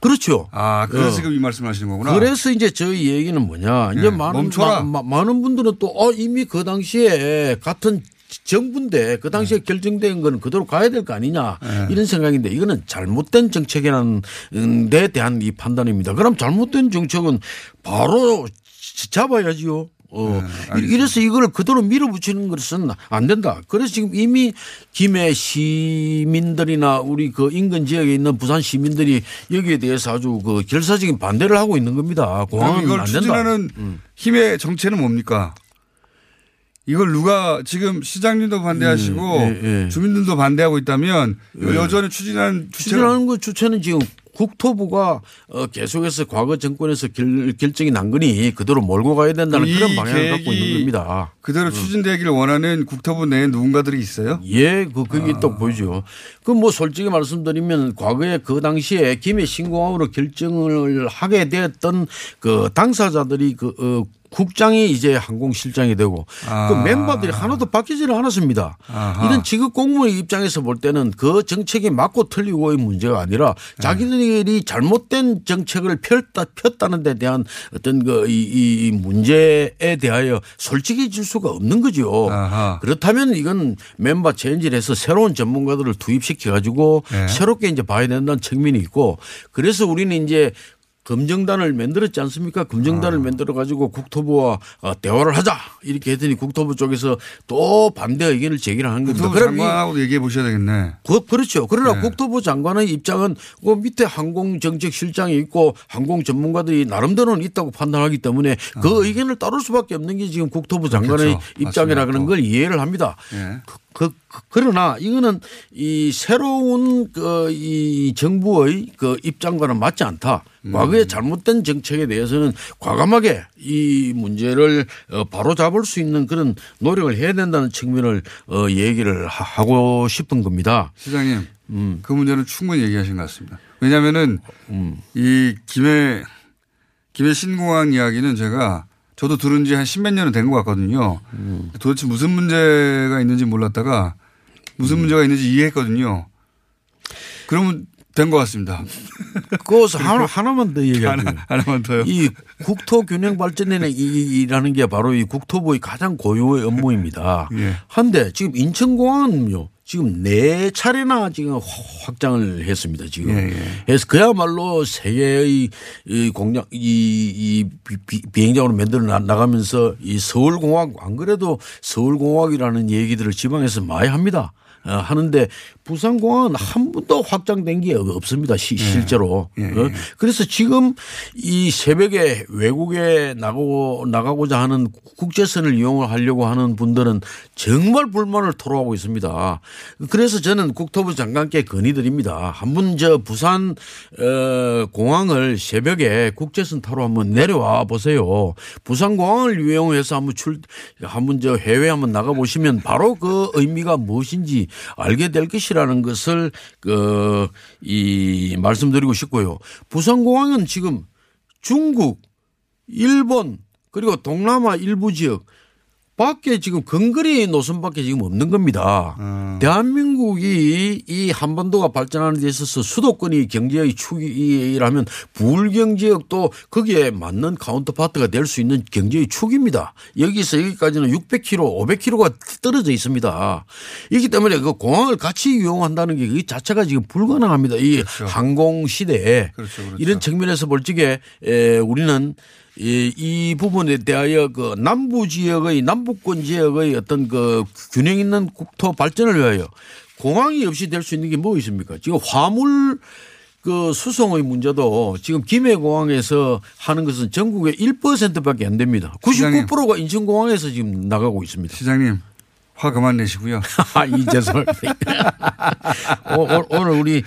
그렇죠. 아, 그래서 어. 지금 이 말씀 하시는 거구나. 그래서 이제 저희 얘기는 뭐냐. 이제 네, 많은. 마- 마- 많은 분들은 또, 어, 이미 그 당시에 같은 정부인데 그 당시에 네. 결정된 건 그대로 가야 될 거 아니냐 이런 생각인데 이거는 잘못된 정책이라는 데 대한 이 판단입니다. 그럼 잘못된 정책은 바로 잡아야지요. 어. 네, 이래서 이걸 그대로 밀어붙이는 것은 안 된다. 그래서 지금 이미 김해 시민들이나 우리 그 인근 지역에 있는 부산 시민들이 여기에 대해서 아주 그 결사적인 반대를 하고 있는 겁니다. 공항은 이걸 안 된다. 추진하는 힘의 정체는 뭡니까? 이걸 누가 지금 시장님도 반대하시고 예, 예. 주민들도 반대하고 있다면 이걸 여전히 추진하는 추진하는 그 주체는 지금 국토부가 어 계속해서 과거 정권에서 결, 결정이 난 거니 그대로 몰고 가야 된다는 이 그런 방향을 갖고 있는 겁니다. 그대로 추진되기를 원하는 국토부 내에 누군가들이 있어요? 예, 그, 아. 그게 또 보이죠. 그 뭐 솔직히 말씀드리면 과거에 그 당시에 김해 신공항으로 결정을 하게 되었던 그 당사자들이 그, 어, 국장이 이제 항공실장이 되고 아. 그 멤버들이 하나도 바뀌지를 않았습니다. 아하. 이런 지급 공무원의 입장에서 볼 때는 그 정책이 맞고 틀리고의 문제가 아니라 네. 자기들이 잘못된 정책을 폈다, 폈다는 데 대한 어떤 그 이, 이 문제에 대하여 솔직해질 수가 없는 거죠. 아하. 그렇다면 이건 멤버 체인지를 해서 새로운 전문가들을 투입시켜 가지고 네. 새롭게 이제 봐야 된다는 측면이 있고 그래서 우리는 이제 검증단을 만들었지 않습니까? 검증단을 아. 만들어 가지고 국토부와 어, 대화를 하자 이렇게 했더니 국토부 쪽에서 또 반대 의견을 제기를 하는 겁니다. 국토부 장관하고 얘기해 보셔야 되겠네. 그, 그렇죠. 그러나 네. 국토부 장관의 입장은 그 밑에 항공정책실장이 있고 항공 전문가들이 나름대로는 있다고 판단하기 때문에 그 의견을 따를 수밖에 없는 게 지금 국토부 장관의 아. 그렇겠죠. 입장이라는. 걸 이해를 합니다. 예. 그, 그러나 이거는 이 새로운 그 이 정부의 그 입장과는 맞지 않다. 음. 과거 에 잘못된 정책에 대해서는 과감하게 이 문제를 어, 바로 잡을 수 있는 그런 노력을 해야 된다는 측면을 어, 얘기를 하- 하고 싶은 겁니다. 시장님, 음. 그 문제는 충분히 얘기하신 것 같습니다. 왜냐하면은 음. 이 김해 김해 신공항 이야기는 제가 저도 들은 지 한 십몇 년은 된 것 같거든요. 음. 도대체 무슨 문제가 있는지 몰랐다가 무슨 문제가 있는지 이해했거든요. 그러면 된 것 같습니다. 그것을 하나, 하나만 더 얘기할게요. 하나, 하나 만 더요. 이 국토 균형 발전이라는 게 바로 이 국토부의 가장 고유의 업무입니다. 예. 한데 지금 인천공항은요. 지금 네 차례나 지금 확장을 했습니다. 지금. 예, 예. 그래서 그야말로 세계의 이 공장 이, 이 비행장으로 만들어 나가면서 이 서울공학 안 그래도 서울공학이라는 얘기들을 지방에서 많이 합니다. 어, 하는데 부산공항은 한 번도 확장된 게 없습니다. 시, 예. 실제로. 예. 예. 그래서 지금 이 새벽에 외국에 나가고 나가고자 하는 국제선을 이용을 하려고 하는 분들은 정말 불만을 토로하고 있습니다. 그래서 저는 국토부 장관께 건의드립니다. 한 번 저 부산 어 공항을 새벽에 국제선 타러 한번 내려와 보세요. 부산 공항을 이용해서 한번 출 한번 저 해외 한번 나가 보시면 바로 그 의미가 무엇인지 알게 될 것이라는 것을 그이 말씀드리고 싶고요. 부산공항은 지금 중국, 일본 그리고 동남아 일부 지역 밖에 지금 근거리 노선밖에 지금 없는 겁니다. 음. 대한민국이 이 한반도가 발전하는 데 있어서 수도권이 경제의 축이라면 부울경 지역도 거기에 맞는 카운터파트가 될 수 있는 경제의 축입니다. 여기서 여기까지는 600km, 500km가 떨어져 있습니다. 이기 때문에 그 공항을 같이 이용한다는 게 그 자체가 지금 불가능합니다. 이 그렇죠. 항공 시대에 그렇죠, 그렇죠. 이런 측면에서 볼 적에 우리는 이, 이 부분에 대하여 그 남부 지역의 남북권 지역의 어떤 그 균형 있는 국토 발전을 위하여 공항이 없이 될 수 있는 게 뭐 있습니까? 지금 화물 그 수송의 문제도 지금 김해공항에서 하는 것은 전국의 1%밖에 안 됩니다. 99%가 인천공항에서 지금 나가고 있습니다. 시장님 화 그만 내시고요. 아, 이 죄송합니다. 오늘 우리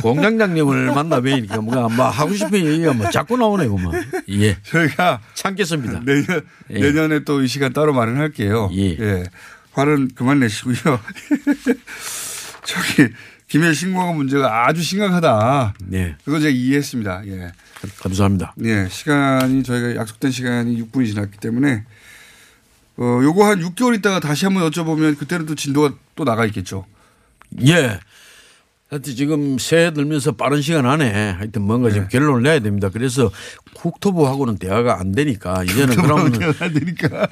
공장장님을 만나 뵈니까 뭔가 뭐 하고 싶은 얘기가 뭐 자꾸 나오네요, 뭐. 예. 저희가 참겠습니다. 내년, 예. 내년에 또 이 시간 따로 마련할게요. 예. 예. 화는 그만 내시고요. 저기 김해 신고가 문제가 아주 심각하다. 네. 그거 제가 이해했습니다. 예. 감사합니다. 예. 시간이 저희가 약속된 시간이 6분이 지났기 때문에 어, 요거 한 6개월 있다가 다시 한번 여쭤보면 그때는 또 진도가 또 나가 있겠죠. 예. 하여튼 지금 새해 들면서 빠른 시간 안에 하여튼 뭔가 네. 좀 결론을 내야 됩니다. 그래서 국토부하고는 대화가 안 되니까 이제는 그러면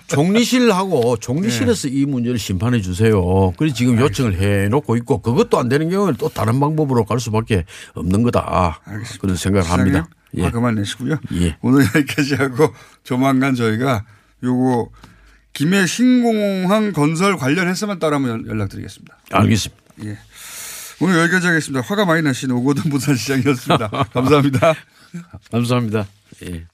종리실하고 종리실에서 네. 이 문제를 심판해 주세요. 그래서 지금 요청을 해 놓고 있고 그것도 안 되는 경우에는 또 다른 방법으로 갈 수밖에 없는 거다. 알겠습니다. 그런 생각을 합니다. 예. 아, 그만 내시고요. 예. 오늘 여기까지 하고 조만간 저희가 요거 김해 신공항 건설 관련해서만 따로 한번 연락드리겠습니다. 알겠습니다. 예. 오늘 여기까지 하겠습니다. 화가 많이 나신 오고든 부산시장이었습니다. 감사합니다. 감사합니다. 예.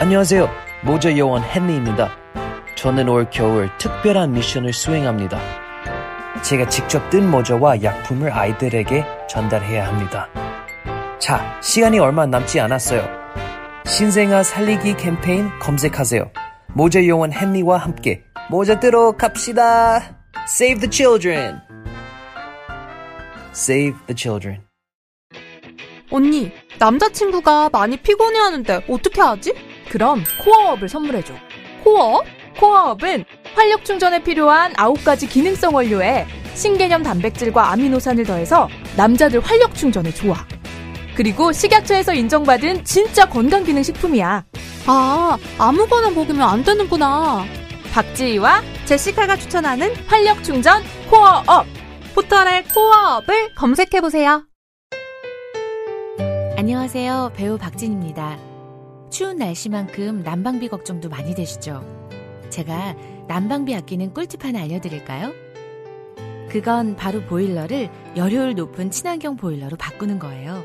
안녕하세요. 모자 요원 헨리입니다. 저는 올 겨울 특별한 미션을 수행합니다. 제가 직접 뜬 모자와 약품을 아이들에게 전달해야 합니다. 자, 시간이 얼마 남지 않았어요. 신생아 살리기 캠페인 검색하세요. 모자 요원 헨리와 함께 모자 뜨러 갑시다. Save the children. Save the children. 언니, 남자친구가 많이 피곤해하는데 어떻게 하지? 그럼 코어업을 선물해줘. 코어업? 코어업은 활력 충전에 필요한 9가지 기능성 원료에 신개념 단백질과 아미노산을 더해서 남자들 활력 충전에 좋아. 그리고 식약처에서 인정받은 진짜 건강기능식품이야. 아, 아무거나 먹으면 안 되는구나. 박지희와 제시카가 추천하는 활력충전 코어업. 포털에 코어업을 검색해보세요. 안녕하세요. 배우 박진입니다. 추운 날씨만큼 난방비 걱정도 많이 되시죠? 제가 난방비 아끼는 꿀팁 하나 알려드릴까요? 그건 바로 보일러를 열효율 높은 친환경 보일러로 바꾸는 거예요.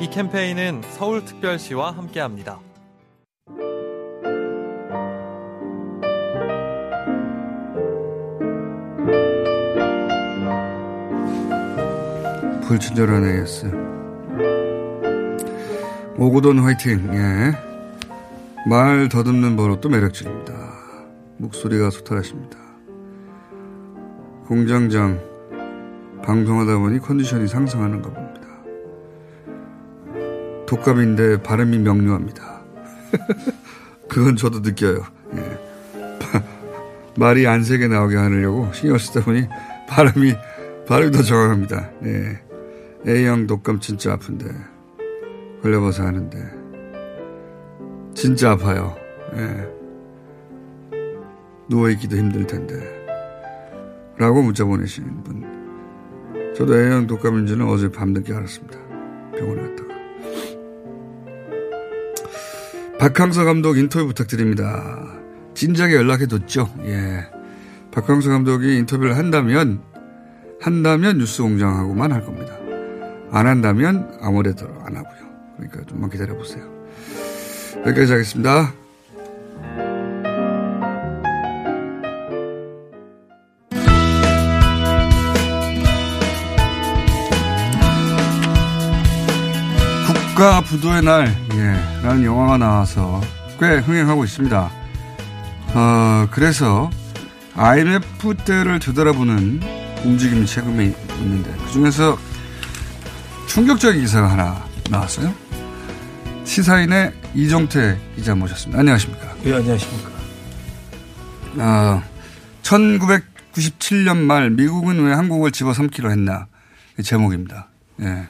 이 캠페인은 서울특별시와 함께합니다. 불친절한 AS. 오고돈 화이팅. 예. 말 더듬는 버릇도 매력적입니다. 목소리가 소탈하십니다. 공장장 방송하다 보니 컨디션이 상승하는가 봅니다. 독감인데 발음이 명료합니다. 그건 저도 느껴요. 예. 말이 안 세게 나오게 하려고 신경 쓰다 보니 발음이, 발음이 더 정확합니다. 네. A형 독감 진짜 아픈데. 걸려봐서 하는데. 진짜 아파요. 예. 누워있기도 힘들 텐데. 라고 문자 보내시는 분. 저도 A형 독감인지는 어제 밤늦게 알았습니다. 병원에 갔다가. 박항서 감독 인터뷰 부탁드립니다. 진작에 연락해뒀죠. 예. 박항서 감독이 인터뷰를 한다면, 한다면 뉴스 공장하고만 할 겁니다. 안 한다면 아무래도 안 하고요. 그러니까 좀만 기다려보세요. 여기까지 하겠습니다. 국가 부도의 날, 예, 라는 영화가 나와서 꽤 흥행하고 있습니다. 어, 그래서 IMF 때를 되돌아보는 움직임이 최근에 있는데, 그 중에서 충격적인 기사가 하나 나왔어요. 시사인의 이종태 기자 모셨습니다. 안녕하십니까. 예, 안녕하십니까. 어, 1997년 말 미국은 왜 한국을 집어삼키려 했나. 제목입니다. 예.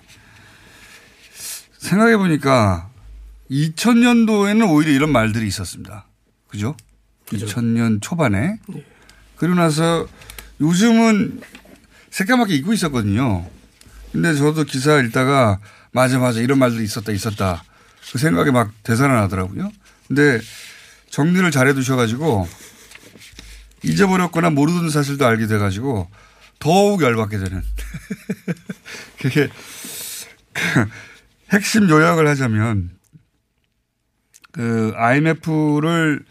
생각해 보니까 2000년도에는 오히려 이런 말들이 있었습니다. 그죠? 그죠. 2000년 초반에. 네. 그리고 나서 요즘은 새까맣게 잊고 있었거든요. 근데 저도 기사 읽다가 맞아 맞아 이런 말들이 있었다 있었다 그 생각이 막 되살아나더라고요. 근데 정리를 잘 해 두셔가지고 잊어버렸거나 모르던 사실도 알게 돼가지고 더욱 열받게 되는. 그게 핵심 요약을 하자면 그 IMF를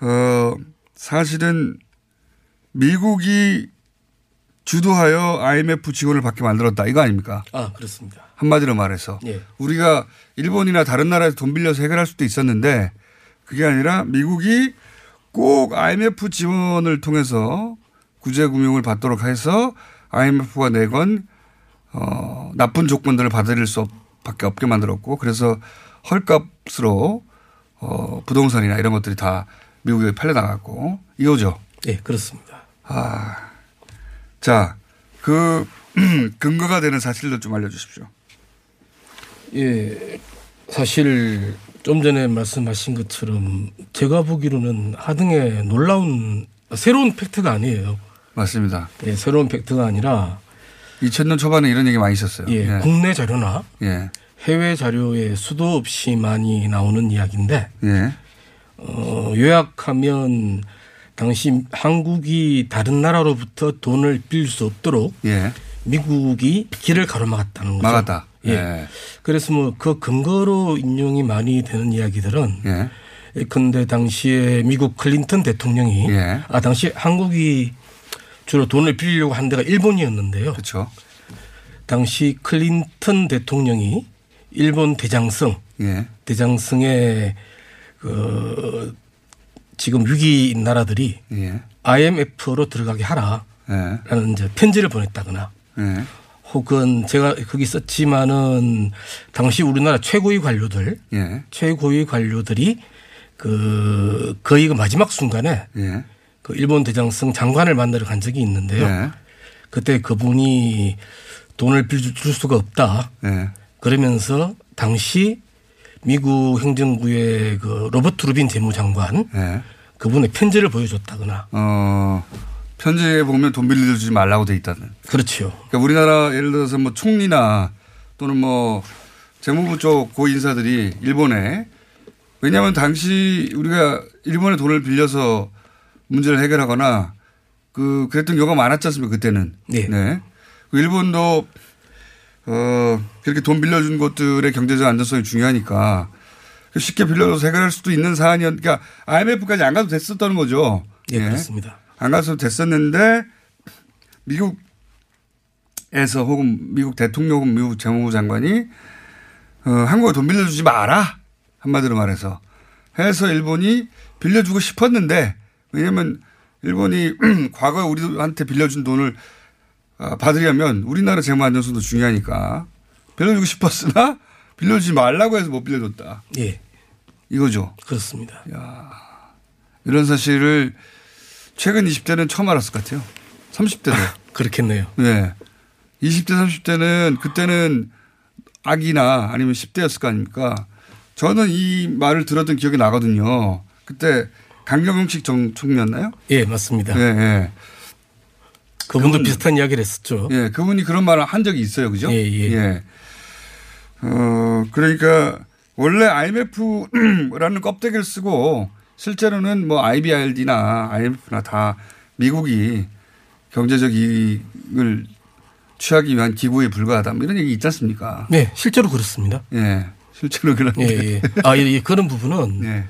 어 사실은 미국이 주도하여 IMF 지원을 받게 만들었다 이거 아닙니까? 아 그렇습니다. 한마디로 말해서 예. 우리가 일본이나 다른 나라에서 돈 빌려서 해결할 수도 있었는데 그게 아니라 미국이 꼭 IMF 지원을 통해서 구제금융을 받도록 해서 IMF가 내건 어, 나쁜 조건들을 받아들일 수 밖에 없게 만들었고 그래서 헐값으로 어, 부동산이나 이런 것들이 다 미국에 팔려 나갔고 이거죠. 네, 그렇습니다. 아, 자, 그 근거가 되는 사실도 좀 알려주십시오. 예, 사실 좀 전에 말씀하신 것처럼 제가 보기로는 하등의 놀라운 새로운 팩트가 아니에요. 맞습니다. 예, 새로운 팩트가 아니라 2000년 초반에 이런 얘기 많이 있었어요. 예, 예. 국내 자료나 예. 해외 자료에 수도 없이 많이 나오는 이야기인데 예. 어, 요약하면 당시 한국이 다른 나라로부터 돈을 빌릴 수 없도록 예. 미국이 길을 가로막았다는 거죠. 막았다. 예. 예. 그래서 뭐 그 근거로 인용이 많이 되는 이야기들은 예. 근데 당시에 미국 클린턴 대통령이 예. 아 당시 한국이 주로 돈을 빌리려고 한 데가 일본이었는데요. 그렇죠. 당시 클린턴 대통령이 일본 대장성 예. 대장성의 그 지금 위기인 나라들이 예. IMF로 들어가게 하라라는 예. 이제 편지를 보냈다거나 예. 혹은 제가 거기 썼지만은 당시 우리나라 최고위 관료들 예. 최고위 관료들이 그 거의 그 마지막 순간에 예. 그 일본 대장성 장관을 만나러 간 적이 있는데요. 예. 그때 그분이 돈을 빌줄 수가 없다. 예. 그러면서 당시 미국 행정부의 그 로버트 루빈 재무장관 예. 그분의 편지를 보여줬다거나. 어. 편지에 보면 돈 빌려주지 말라고 돼 있다는. 그렇죠. 그러니까 우리나라 예를 들어서 뭐 총리나 또는 뭐 재무부 쪽 고 인사들이 일본에 왜냐하면 당시 우리가 일본에 돈을 빌려서 문제를 해결하거나 그 그랬던 경우가 많았지 않습니까 그때는. 네. 네. 그 일본도 어 그렇게 돈 빌려준 곳들의 경제적 안전성이 중요하니까 쉽게 빌려서 해결할 수도 있는 사안이었. 그러니까 IMF까지 안 가도 됐었다는 거죠. 네, 네. 그렇습니다. 안 가서 됐었는데 미국에서 혹은 미국 대통령 혹은 미국 재무부 장관이 어, 한국에 돈 빌려주지 마라 한마디로 말해서 해서 일본이 빌려주고 싶었는데 왜냐하면 일본이 과거에 우리한테 빌려준 돈을 아, 받으려면 우리나라 재무 안전성도 중요하니까 빌려주고 싶었으나 빌려주지 말라고 해서 못 빌려줬다. 예. 이거죠. 그렇습니다. 야 이런 사실을 최근 20대는 처음 알았을 것 같아요. 30대도. 그렇겠네요. 네. 20대, 30대는 그때는 아기나 아니면 10대였을 거 아닙니까? 저는 이 말을 들었던 기억이 나거든요. 그때 강경영식 정 총리였나요? 예, 맞습니다. 예, 예. 그분도 그분, 비슷한 이야기를 했었죠. 예, 그분이 그런 말을 한 적이 있어요. 그죠? 예, 예. 예. 어, 그러니까 원래 IMF라는 껍데기를 쓰고 실제로는 뭐 IBRD나 IMF나 다 미국이 경제적 이익을 취하기 위한 기구에 불과하다. 뭐 이런 얘기 있지 않습니까? 네, 실제로 그렇습니다. 예. 실제로 그런데. 예, 예. 아, 예, 예. 그런 부분은 예.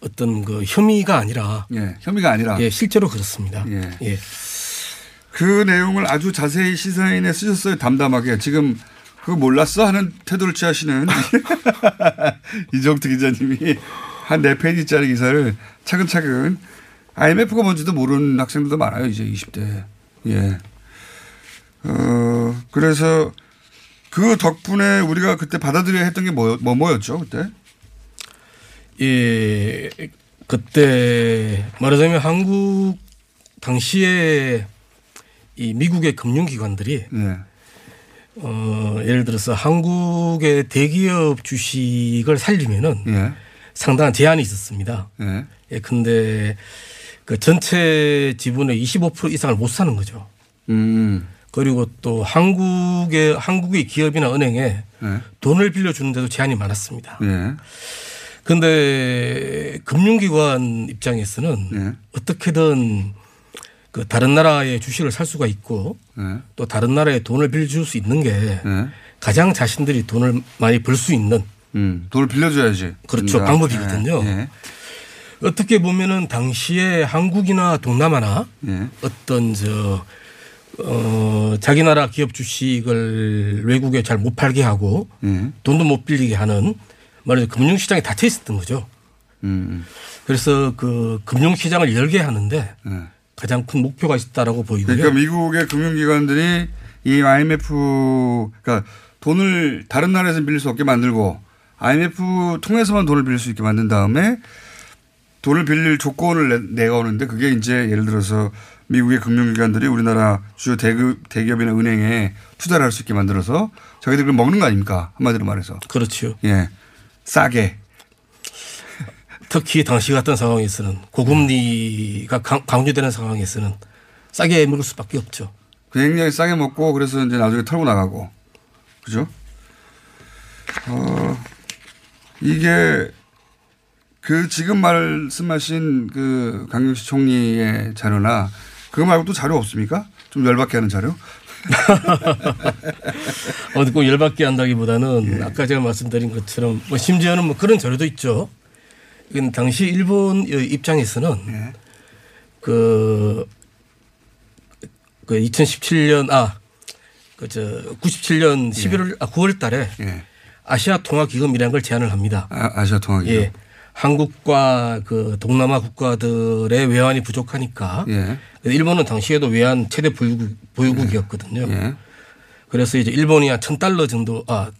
어떤 그 혐의가 아니라 예, 혐의가 아니라 예, 실제로 그렇습니다. 예. 예. 그 내용을 아주 자세히 시사인에 쓰셨어요. 담담하게. 지금 그거 몰랐어? 하는 태도를 취하시는 이정태 기자님이 한 네 페이지짜리 기사를 차근차근 IMF가 뭔지도 모르는 학생들도 많아요. 이제 20대. 예. 어, 그래서 그 덕분에 우리가 그때 받아들여야 했던 게 뭐, 뭐, 뭐였죠, 그때? 예, 그때 말하자면 한국 당시에 이 미국의 금융기관들이 예. 어, 예를 들어서 한국의 대기업 주식을 살리면은 예. 상당한 제한이 있었습니다. 예. 예, 근데 그 전체 지분의 25% 이상을 못 사는 거죠. 음. 그리고 또 한국의 한국의 기업이나 은행에 예. 돈을 빌려주는데도 제한이 많았습니다. 예. 근데 금융기관 입장에서는 예. 어떻게든 그 다른 나라의 주식을 살 수가 있고 예. 또 다른 나라에 돈을 빌려줄 수 있는 게 예. 가장 자신들이 돈을 많이 벌 수 있는 음. 돈을 빌려줘야지. 그렇죠. 된다. 방법이거든요. 예. 어떻게 보면은 당시에 한국이나 동남아나 예. 어떤 저, 어, 자기 나라 기업 주식을 외국에 잘 못 팔게 하고 예. 돈도 못 빌리게 하는 말하자면 금융시장이 닫혀 있었던 거죠. 음. 그래서 그 금융시장을 열게 하는데 예. 가장 큰 목표가 있다라고 보이고요. 그러니까 미국의 금융기관들이 이 IMF 그러니까 돈을 다른 나라에서 빌릴 수 없게 만들고 IMF 통해서만 돈을 빌릴 수 있게 만든 다음에 돈을 빌릴 조건을 내, 내오는데 그게 이제 예를 들어서 미국의 금융기관들이 우리나라 주요 대기업, 대기업이나 은행에 투자를 할 수 있게 만들어서 자기들 그걸 먹는 거 아닙니까? 한마디로 말해서. 그렇죠. 예. 싸게. 특히 당시 같은 상황에서는 고금리가 강- 강조되는 상황에서는 싸게 먹을 수밖에 없죠. 굉장히 싸게 먹고 그래서 이제 나중에 털고 나가고. 그죠? 어, 이게 그 지금 말씀하신 그 강경식 총리의 자료나 그거 말고 또 자료 없습니까? 좀 열받게 하는 자료? 어디 꼭 열받게 한다기보다는 예. 아까 제가 말씀드린 것처럼 뭐 심지어는 뭐 그런 자료도 있죠. 이건 당시 일본 입장에서는 예. 그, 그 2017년 아, 그저 97년 11월 아 9월 달에 예. 아시아 통화 기금이라는 걸 제안을 합니다. 아, 시아 통화 기금. 예. 한국과 그 동남아 국가들의 외환이 부족하니까 예. 일본은 당시에도 외환 최대 보유국, 보유국이었거든요. 예. 그래서 이제 일본이 한 천 달러 정도, 아,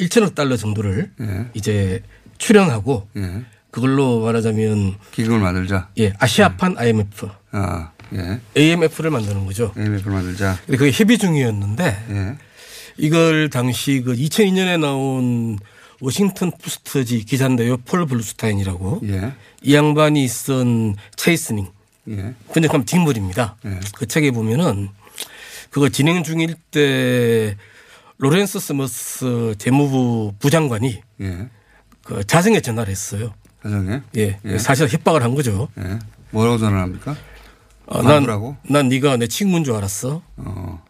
1천억 달러 정도를 예. 이제 출연하고 예. 그걸로 말하자면 기금을 만들자. 예, 아시아판 IMF, 아, 예. AMF를 만드는 거죠. AMF를 만들자. 근데 그게 협의 중이었는데 예. 이걸 당시 그 2002년에 나온 워싱턴 포스트지 기자인데요. 폴 블루스타인이라고. 예. 이 양반이 쓴 Chastening. 예. 근데 뒷물입니다. 예. 그 책에 보면은 그거 진행 중일 때 로렌스 서머스 재무부 부장관이 예. 그 자정에 전화를 했어요. 자정에? 예. 예. 사실 협박을 한 거죠. 예. 뭐라고 전화를 합니까? 어, 난? 난 네가 내 친구인 줄 알았어. 어.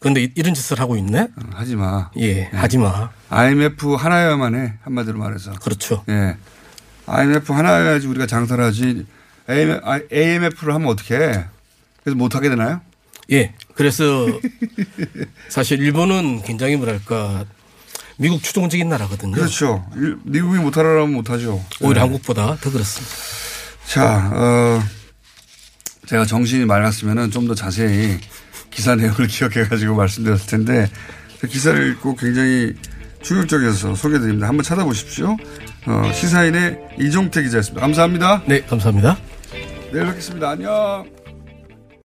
그런데 이- 이런 짓을 하고 있네? 어, 하지 마. 예, 하지 마. IMF 하나여야만 해. 한마디로 말해서. 그렇죠. 예. IMF 하나여야지 우리가 장사를 하지. AMF를 하면 어떻게 해? 그래서 못 하게 되나요? 예. 그래서 사실 일본은 굉장히 뭐랄까 미국 추종적인 나라거든요. 그렇죠. 일- 미국이 못하라면 못하죠. 오히려 예. 한국보다 더 그렇습니다. 자, 어, 제가 정신이 맑았으면 좀 더 자세히 기사 내용을 기억해가지고 말씀드렸을 텐데 그 기사를 읽고 굉장히 충격적이어서 소개드립니다. 한번 찾아보십시오. 어, 시사인의 이종태 기자였습니다. 감사합니다. 네, 감사합니다. 내일 뵙겠습니다. 안녕.